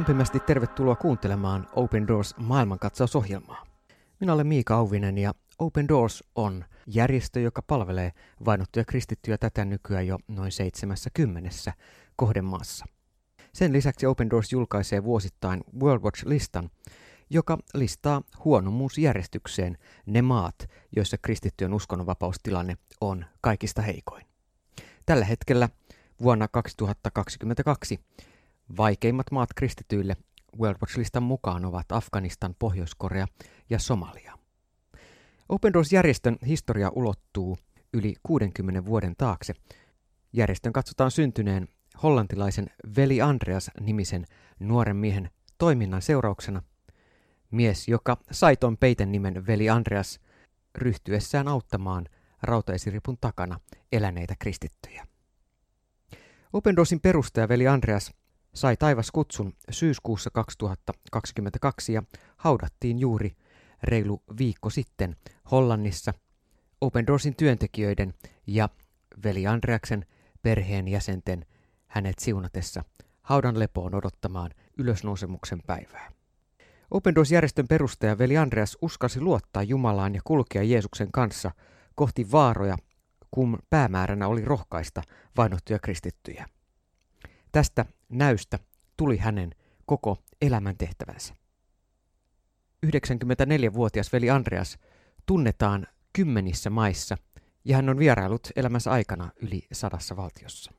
Lämpimästi tervetuloa kuuntelemaan Open Doors maailmankatsausohjelmaa. Minä olen Miika Auvinen ja Open Doors on järjestö, joka palvelee vainottuja kristittyjä tätä nykyään jo noin 70 kohdemaassa. Sen lisäksi Open Doors julkaisee vuosittain World Watch-listan, joka listaa huonomuusjärjestykseen ne maat, joissa kristittyjen uskonnonvapaustilanne on kaikista heikoin. Tällä hetkellä vuonna 2022 vaikeimmat maat kristityille World Watch-listan mukaan ovat Afganistan, Pohjois-Korea ja Somalia. Open Doors-järjestön historia ulottuu yli 60 vuoden taakse. Järjestön katsotaan syntyneen hollantilaisen Veli Andreas-nimisen nuoren miehen toiminnan seurauksena. Mies, joka sai ton peiten nimen Veli Andreas ryhtyessään auttamaan rautaisiripun takana eläneitä kristittyjä. Open Doorsin perustaja Veli Andreas sai taivaskutsun syyskuussa 2022 ja haudattiin juuri reilu viikko sitten Hollannissa Open Doorsin työntekijöiden ja veli Andreaksen perheen jäsenten hänet siunatessa haudan lepoon odottamaan ylösnousemuksen päivää. Open Doors-järjestön perustaja veli Andreas uskasi luottaa Jumalaan ja kulkea Jeesuksen kanssa kohti vaaroja, kun päämääränä oli rohkaista vainottuja kristittyjä. Tästä näystä tuli hänen koko elämän tehtävänsä. 94-vuotias veli Andreas tunnetaan kymmenissä maissa ja hän on vierailut elämänsä aikana yli sadassa valtiossa.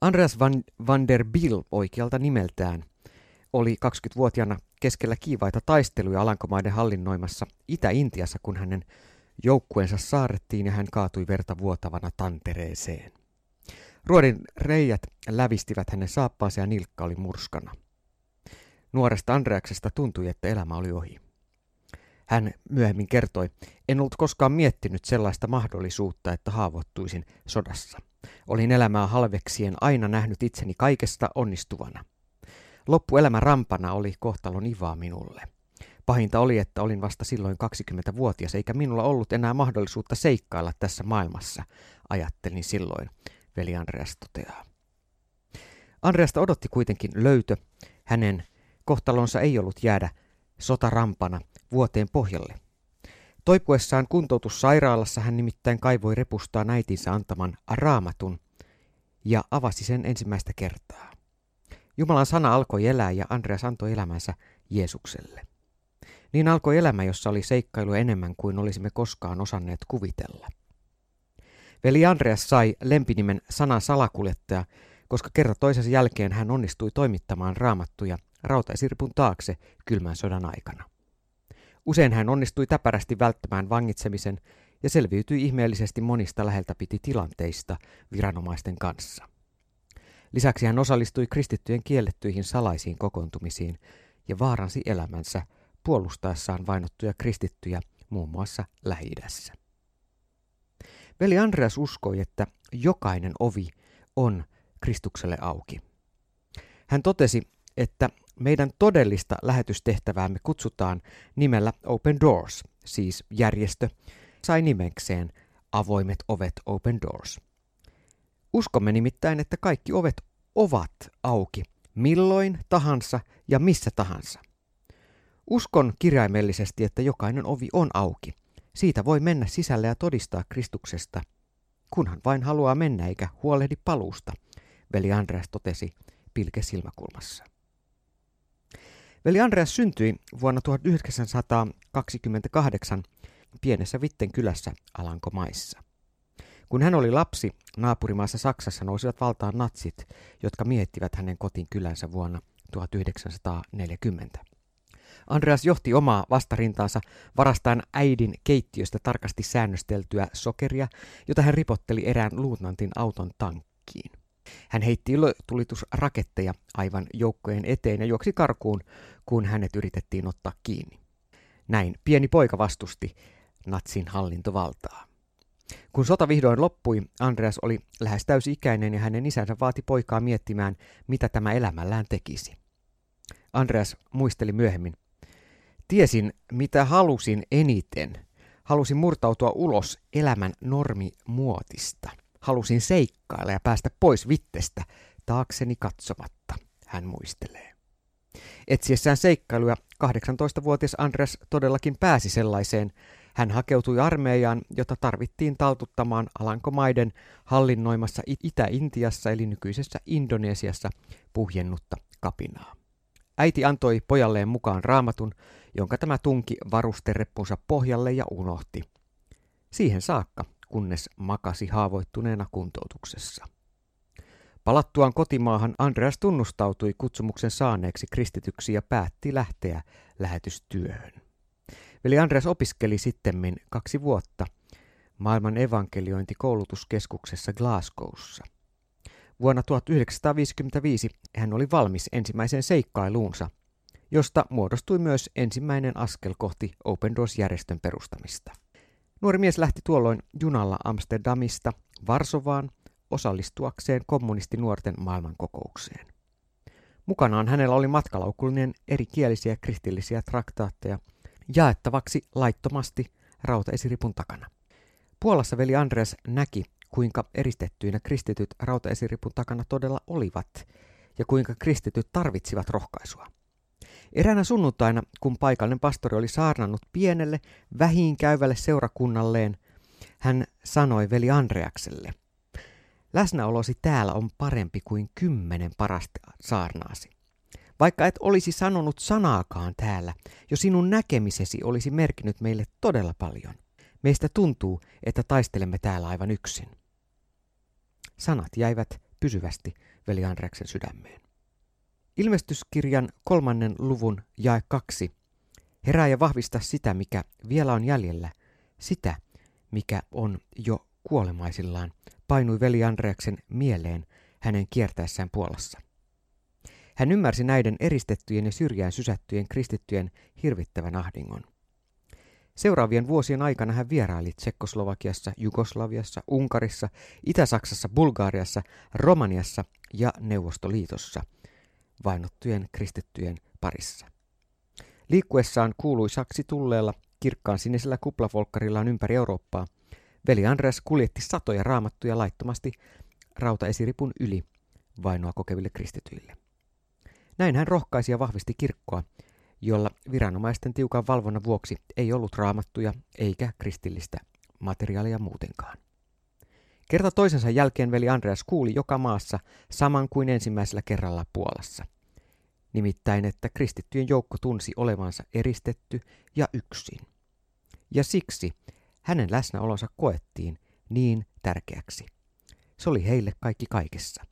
Andreas van, van der Bill oikealta nimeltään oli 20-vuotiaana keskellä kiivaita taisteluja Alankomaiden hallinnoimassa Itä-Intiassa, kun hänen joukkueensa saarettiin ja hän kaatui verta vuotavana tantereeseen. Ruodin reijät lävistivät hänen saappaansa ja nilkka oli murskana. Nuoresta Andreaksesta tuntui, että elämä oli ohi. Hän myöhemmin kertoi, en ollut koskaan miettinyt sellaista mahdollisuutta, että haavoittuisin sodassa. Olin elämää halveksien aina nähnyt itseni kaikesta onnistuvana. Loppuelämä rampana oli kohtalon ivaa minulle. Pahinta oli, että olin vasta silloin 20-vuotias, eikä minulla ollut enää mahdollisuutta seikkailla tässä maailmassa, ajattelin silloin, veli Andreas toteaa. Andreasta odotti kuitenkin löytö. Hänen kohtalonsa ei ollut jäädä sotarampana vuoteen pohjalle. Toipuessaan kuntoutussairaalassa hän nimittäin kaivoi repustaa äitinsä antaman raamatun ja avasi sen ensimmäistä kertaa. Jumalan sana alkoi elää ja Andreas antoi elämänsä Jeesukselle. Niin alkoi elämä, jossa oli seikkailu enemmän kuin olisimme koskaan osanneet kuvitella. Veli Andreas sai lempinimen sanan salakuljettaja, koska kerta toisensa jälkeen hän onnistui toimittamaan raamattuja rautaisirpun taakse kylmän sodan aikana. Usein hän onnistui täpärästi välttämään vangitsemisen ja selviytyi ihmeellisesti monista läheltä piti tilanteista viranomaisten kanssa. Lisäksi hän osallistui kristittyjen kiellettyihin salaisiin kokoontumisiin ja vaaransi elämänsä puolustaessaan vainottuja kristittyjä muun muassa lähi -idässä. Veli Andreas uskoi, että jokainen ovi on Kristukselle auki. Hän totesi, että meidän todellista lähetystehtäväämme kutsutaan nimellä Open Doors, siis järjestö, sai nimekseen Avoimet ovet Open Doors. Uskomme nimittäin, että kaikki ovet ovat auki, milloin tahansa ja missä tahansa. Uskon kirjaimellisesti, että jokainen ovi on auki. Siitä voi mennä sisälle ja todistaa Kristuksesta, kunhan vain haluaa mennä eikä huolehdi paluusta, veli Andreas totesi pilke silmäkulmassa. Veli Andreas syntyi vuonna 1928 pienessä Vitten kylässä Alankomaissa. Kun hän oli lapsi, naapurimaassa Saksassa nousivat valtaan natsit, jotka miettivät hänen kotin kylänsä vuonna 1940. Andreas johti omaa vastarintaansa varastaen äidin keittiöstä tarkasti säännösteltyä sokeria, jota hän ripotteli erään luutnantin auton tankkiin. Hän heitti tulitusraketteja aivan joukkojen eteen ja juoksi karkuun, kun hänet yritettiin ottaa kiinni. Näin pieni poika vastusti natsin hallintovaltaa. Kun sota vihdoin loppui, Andreas oli lähes täysi-ikäinen ja hänen isänsä vaati poikaa miettimään, mitä tämä elämällään tekisi. Andreas muisteli myöhemmin. Tiesin, mitä halusin eniten. Halusin murtautua ulos elämän normimuotista. Halusin seikkailla ja päästä pois vittestä taakseni katsomatta, hän muistelee. Etsiessään seikkailuja 18-vuotias Andres todellakin pääsi sellaiseen. Hän hakeutui armeijaan, jota tarvittiin taltuttamaan Alankomaiden hallinnoimassa Itä-Intiassa eli nykyisessä Indonesiassa puhjennutta kapinaa. Äiti antoi pojalleen mukaan raamatun, jonka tämä tunki varustereppunsa pohjalle ja unohti. Siihen saakka, kunnes makasi haavoittuneena kuntoutuksessa. Palattuaan kotimaahan Andreas tunnustautui kutsumuksen saaneeksi kristityksi ja päätti lähteä lähetystyöhön. Veli Andreas opiskeli sittemmin kaksi vuotta maailman evankeliointikoulutuskeskuksessa Glasgowssa. Vuonna 1955 hän oli valmis ensimmäiseen seikkailuunsa, josta muodostui myös ensimmäinen askel kohti Open Doors-järjestön perustamista. Nuori mies lähti tuolloin junalla Amsterdamista Varsovaan osallistuakseen kommunistinuorten maailmankokoukseen. Mukanaan hänellä oli matkalaukullinen erikielisiä kristillisiä traktaatteja jaettavaksi laittomasti rautaesiripun takana. Puolassa veli Andreas näki, kuinka eristettyinä kristityt rautaesiripun takana todella olivat ja kuinka kristityt tarvitsivat rohkaisua. Eräänä sunnuntaina, kun paikallinen pastori oli saarnannut pienelle, vähiin käyvälle seurakunnalleen, hän sanoi veli Andreakselle, Läsnäolosi täällä on parempi kuin kymmenen parasta saarnaasi. Vaikka et olisi sanonut sanaakaan täällä, jo sinun näkemisesi olisi merkinnyt meille todella paljon. Meistä tuntuu, että taistelemme täällä aivan yksin. Sanat jäivät pysyvästi veli Andreksen sydämeen. Ilmestyskirjan kolmannen luvun jae kaksi. Herää ja vahvista sitä, mikä vielä on jäljellä, sitä, mikä on jo kuolemaisillaan, painui veli Andreaksen mieleen hänen kiertäessään Puolassa. Hän ymmärsi näiden eristettyjen ja syrjään sysättyjen kristittyjen hirvittävän ahdingon. Seuraavien vuosien aikana hän vieraili Tsekkoslovakiassa, Jugoslaviassa, Unkarissa, Itä-Saksassa, Bulgaariassa, Romaniassa ja Neuvostoliitossa vainottujen kristittyjen parissa. Liikkuessaan kuului saksi tulleella kirkkaan sinisellä kuplavolkkarillaan ympäri Eurooppaa – Veli Andreas kuljetti satoja raamattuja laittomasti rautaesiripun yli vainoa kokeville kristityille. Näin hän rohkaisi ja vahvisti kirkkoa, jolla viranomaisten tiukan valvonnan vuoksi ei ollut raamattuja eikä kristillistä materiaalia muutenkaan. Kerta toisensa jälkeen veli Andreas kuuli joka maassa saman kuin ensimmäisellä kerralla Puolassa. Nimittäin, että kristittyjen joukko tunsi olevansa eristetty ja yksin. Ja siksi hänen läsnäolonsa koettiin niin tärkeäksi. Se oli heille kaikki kaikessa.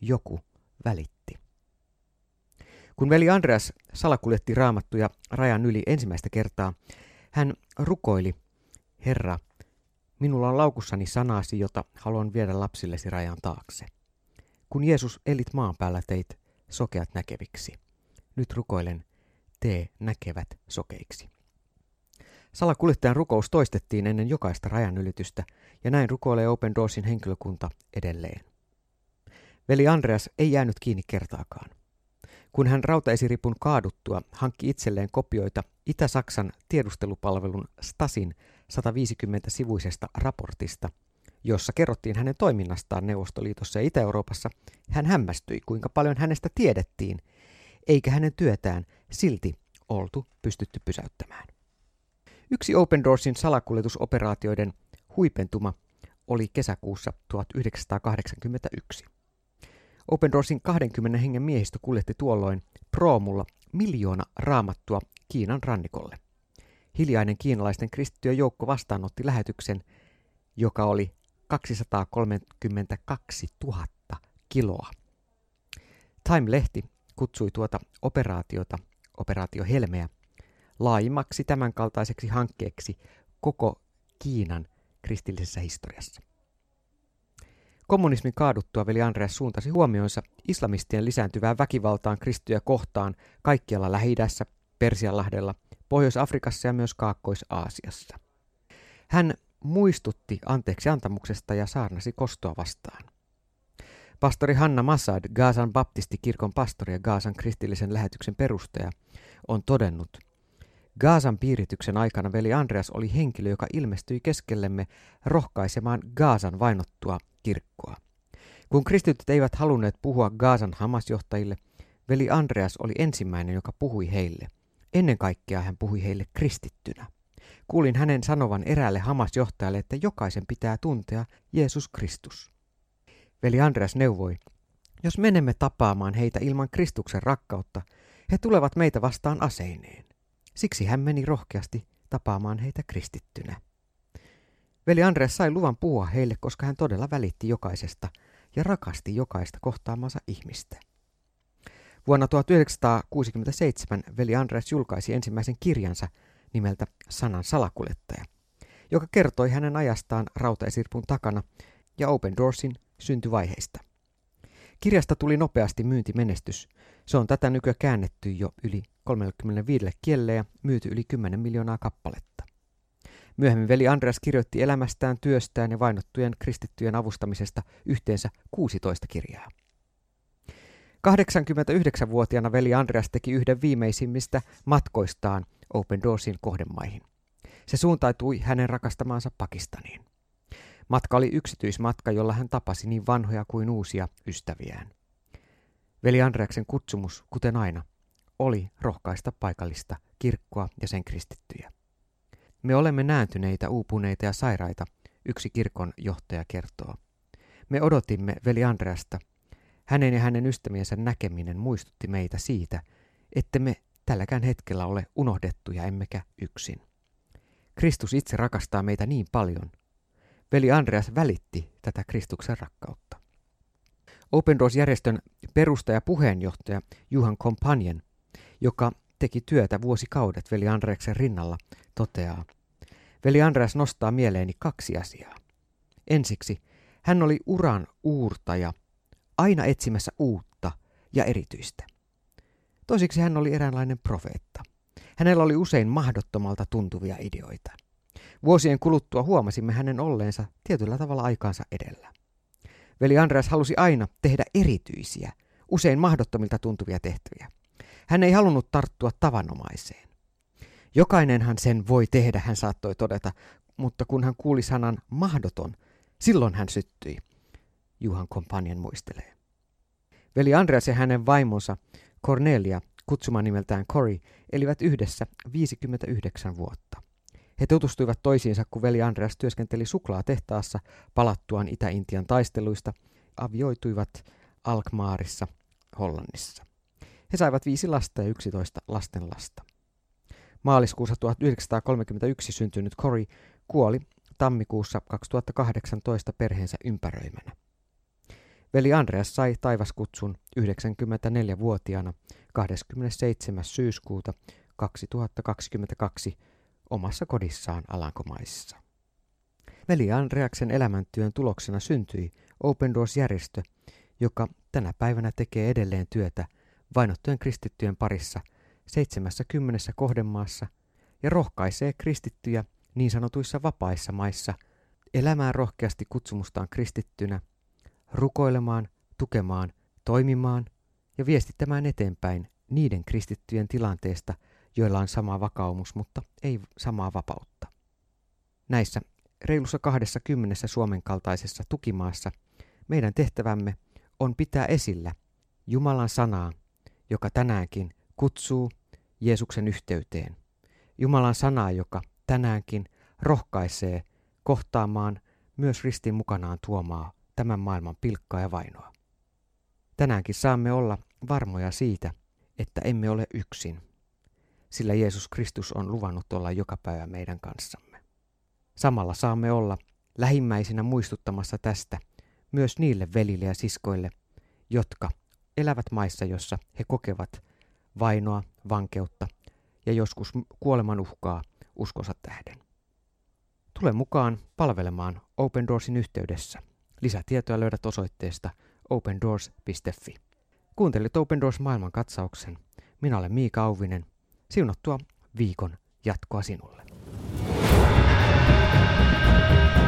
Joku välitti. Kun veli Andreas salakuljetti raamattuja rajan yli ensimmäistä kertaa, hän rukoili, Herra, minulla on laukussani sanasi, jota haluan viedä lapsillesi rajan taakse. Kun Jeesus elit maan päällä teit sokeat näkeviksi. Nyt rukoilen, tee näkevät sokeiksi. Salakuljettajan rukous toistettiin ennen jokaista rajanylitystä, ja näin rukoilee Open Doorsin henkilökunta edelleen. Veli Andreas ei jäänyt kiinni kertaakaan. Kun hän rautaesiripun kaaduttua hankki itselleen kopioita Itä-Saksan tiedustelupalvelun Stasin 150-sivuisesta raportista, jossa kerrottiin hänen toiminnastaan Neuvostoliitossa ja Itä-Euroopassa, hän hämmästyi, kuinka paljon hänestä tiedettiin, eikä hänen työtään silti oltu pystytty pysäyttämään. Yksi Open Doorsin salakuljetusoperaatioiden huipentuma oli kesäkuussa 1981. Open Doorsin 20 hengen miehistö kuljetti tuolloin proomulla miljoona raamattua Kiinan rannikolle. Hiljainen kiinalaisten kristittyjen joukko vastaanotti lähetyksen, joka oli 232 000 kiloa. Time-lehti kutsui tuota operaatiota, operaatio Helmeä, laajimmaksi tämänkaltaiseksi hankkeeksi koko Kiinan kristillisessä historiassa. Kommunismin kaaduttua veli Andreas suuntasi huomionsa islamistien lisääntyvään väkivaltaan kristyjä kohtaan kaikkialla lähi Persianlahdella, Pohjois-Afrikassa ja myös Kaakkois-Aasiassa. Hän muistutti anteeksi antamuksesta ja saarnasi kostoa vastaan. Pastori Hanna Massad, Gaasan baptistikirkon pastori ja Gaasan kristillisen lähetyksen perustaja, on todennut – Gaasan piirityksen aikana veli Andreas oli henkilö, joka ilmestyi keskellemme rohkaisemaan Gaasan vainottua kirkkoa. Kun kristityt eivät halunneet puhua Gaasan hamasjohtajille, Veli Andreas oli ensimmäinen, joka puhui heille. Ennen kaikkea hän puhui heille kristittynä. Kuulin hänen sanovan eräälle Hamas-johtajalle, että jokaisen pitää tuntea Jeesus Kristus. Veli Andreas neuvoi, jos menemme tapaamaan heitä ilman Kristuksen rakkautta, he tulevat meitä vastaan aseineen. Siksi hän meni rohkeasti tapaamaan heitä kristittynä. Veli Andreas sai luvan puhua heille, koska hän todella välitti jokaisesta ja rakasti jokaista kohtaamansa ihmistä. Vuonna 1967 veli Andreas julkaisi ensimmäisen kirjansa nimeltä Sanan salakuljettaja, joka kertoi hänen ajastaan rautaesirpun takana ja Open Doorsin syntyvaiheista. Kirjasta tuli nopeasti myyntimenestys. Se on tätä nykyä käännetty jo yli 35 kielelle ja myyty yli 10 miljoonaa kappaletta. Myöhemmin veli Andreas kirjoitti elämästään, työstään ja vainottujen kristittyjen avustamisesta yhteensä 16 kirjaa. 89-vuotiaana veli Andreas teki yhden viimeisimmistä matkoistaan Open Doorsin kohdemaihin. Se suuntautui hänen rakastamaansa Pakistaniin. Matka oli yksityismatka, jolla hän tapasi niin vanhoja kuin uusia ystäviään. Veli Andreaksen kutsumus, kuten aina, oli rohkaista paikallista kirkkoa ja sen kristittyjä. Me olemme nääntyneitä, uupuneita ja sairaita, yksi kirkon johtaja kertoo. Me odotimme veli Andreasta. Hänen ja hänen ystäviensä näkeminen muistutti meitä siitä, että me tälläkään hetkellä ole unohdettuja emmekä yksin. Kristus itse rakastaa meitä niin paljon. Veli Andreas välitti tätä Kristuksen rakkautta. Open Doors-järjestön perustaja puheenjohtaja Juhan Kompanjen, joka teki työtä vuosikaudet veli Andreaksen rinnalla, toteaa, Veli Andreas nostaa mieleeni kaksi asiaa. Ensiksi, hän oli uran uurtaja, aina etsimässä uutta ja erityistä. Toiseksi hän oli eräänlainen profeetta. Hänellä oli usein mahdottomalta tuntuvia ideoita. Vuosien kuluttua huomasimme hänen olleensa tietyllä tavalla aikaansa edellä. Veli Andreas halusi aina tehdä erityisiä, usein mahdottomilta tuntuvia tehtäviä. Hän ei halunnut tarttua tavanomaiseen. Jokainenhan sen voi tehdä, hän saattoi todeta, mutta kun hän kuuli sanan mahdoton, silloin hän syttyi. Juhan kompanjan muistelee. Veli Andreas ja hänen vaimonsa Cornelia, kutsuma nimeltään Cory, elivät yhdessä 59 vuotta. He tutustuivat toisiinsa, kun veli Andreas työskenteli suklaatehtaassa palattuaan Itä-Intian taisteluista, avioituivat Alkmaarissa, Hollannissa. He saivat viisi lasta ja yksitoista lastenlasta. Maaliskuussa 1931 syntynyt Cory kuoli tammikuussa 2018 perheensä ympäröimänä. Veli Andreas sai taivaskutsun 94-vuotiaana 27. syyskuuta 2022 omassa kodissaan Alankomaissa. Veli Andreaksen elämäntyön tuloksena syntyi Open Doors-järjestö, joka tänä päivänä tekee edelleen työtä vainottujen kristittyjen parissa 70 kohdemaassa ja rohkaisee kristittyjä niin sanotuissa vapaissa maissa elämään rohkeasti kutsumustaan kristittynä, rukoilemaan, tukemaan, toimimaan ja viestittämään eteenpäin niiden kristittyjen tilanteesta, joilla on sama vakaumus, mutta ei samaa vapautta. Näissä reilussa kahdessa kymmenessä Suomen kaltaisessa tukimaassa meidän tehtävämme on pitää esillä Jumalan sanaa, joka tänäänkin kutsuu Jeesuksen yhteyteen. Jumalan sanaa, joka tänäänkin rohkaisee kohtaamaan myös ristin mukanaan tuomaa tämän maailman pilkkaa ja vainoa. Tänäänkin saamme olla varmoja siitä, että emme ole yksin, sillä Jeesus Kristus on luvannut olla joka päivä meidän kanssamme. Samalla saamme olla lähimmäisinä muistuttamassa tästä myös niille velille ja siskoille, jotka elävät maissa, jossa he kokevat vainoa, vankeutta ja joskus kuoleman uhkaa uskonsa tähden. Tule mukaan palvelemaan Open Doorsin yhteydessä. Lisätietoja löydät osoitteesta opendoors.fi. Kuuntelit Open Doors maailman katsauksen. Minä olen Miika Auvinen. Siunattua viikon jatkoa sinulle. thank you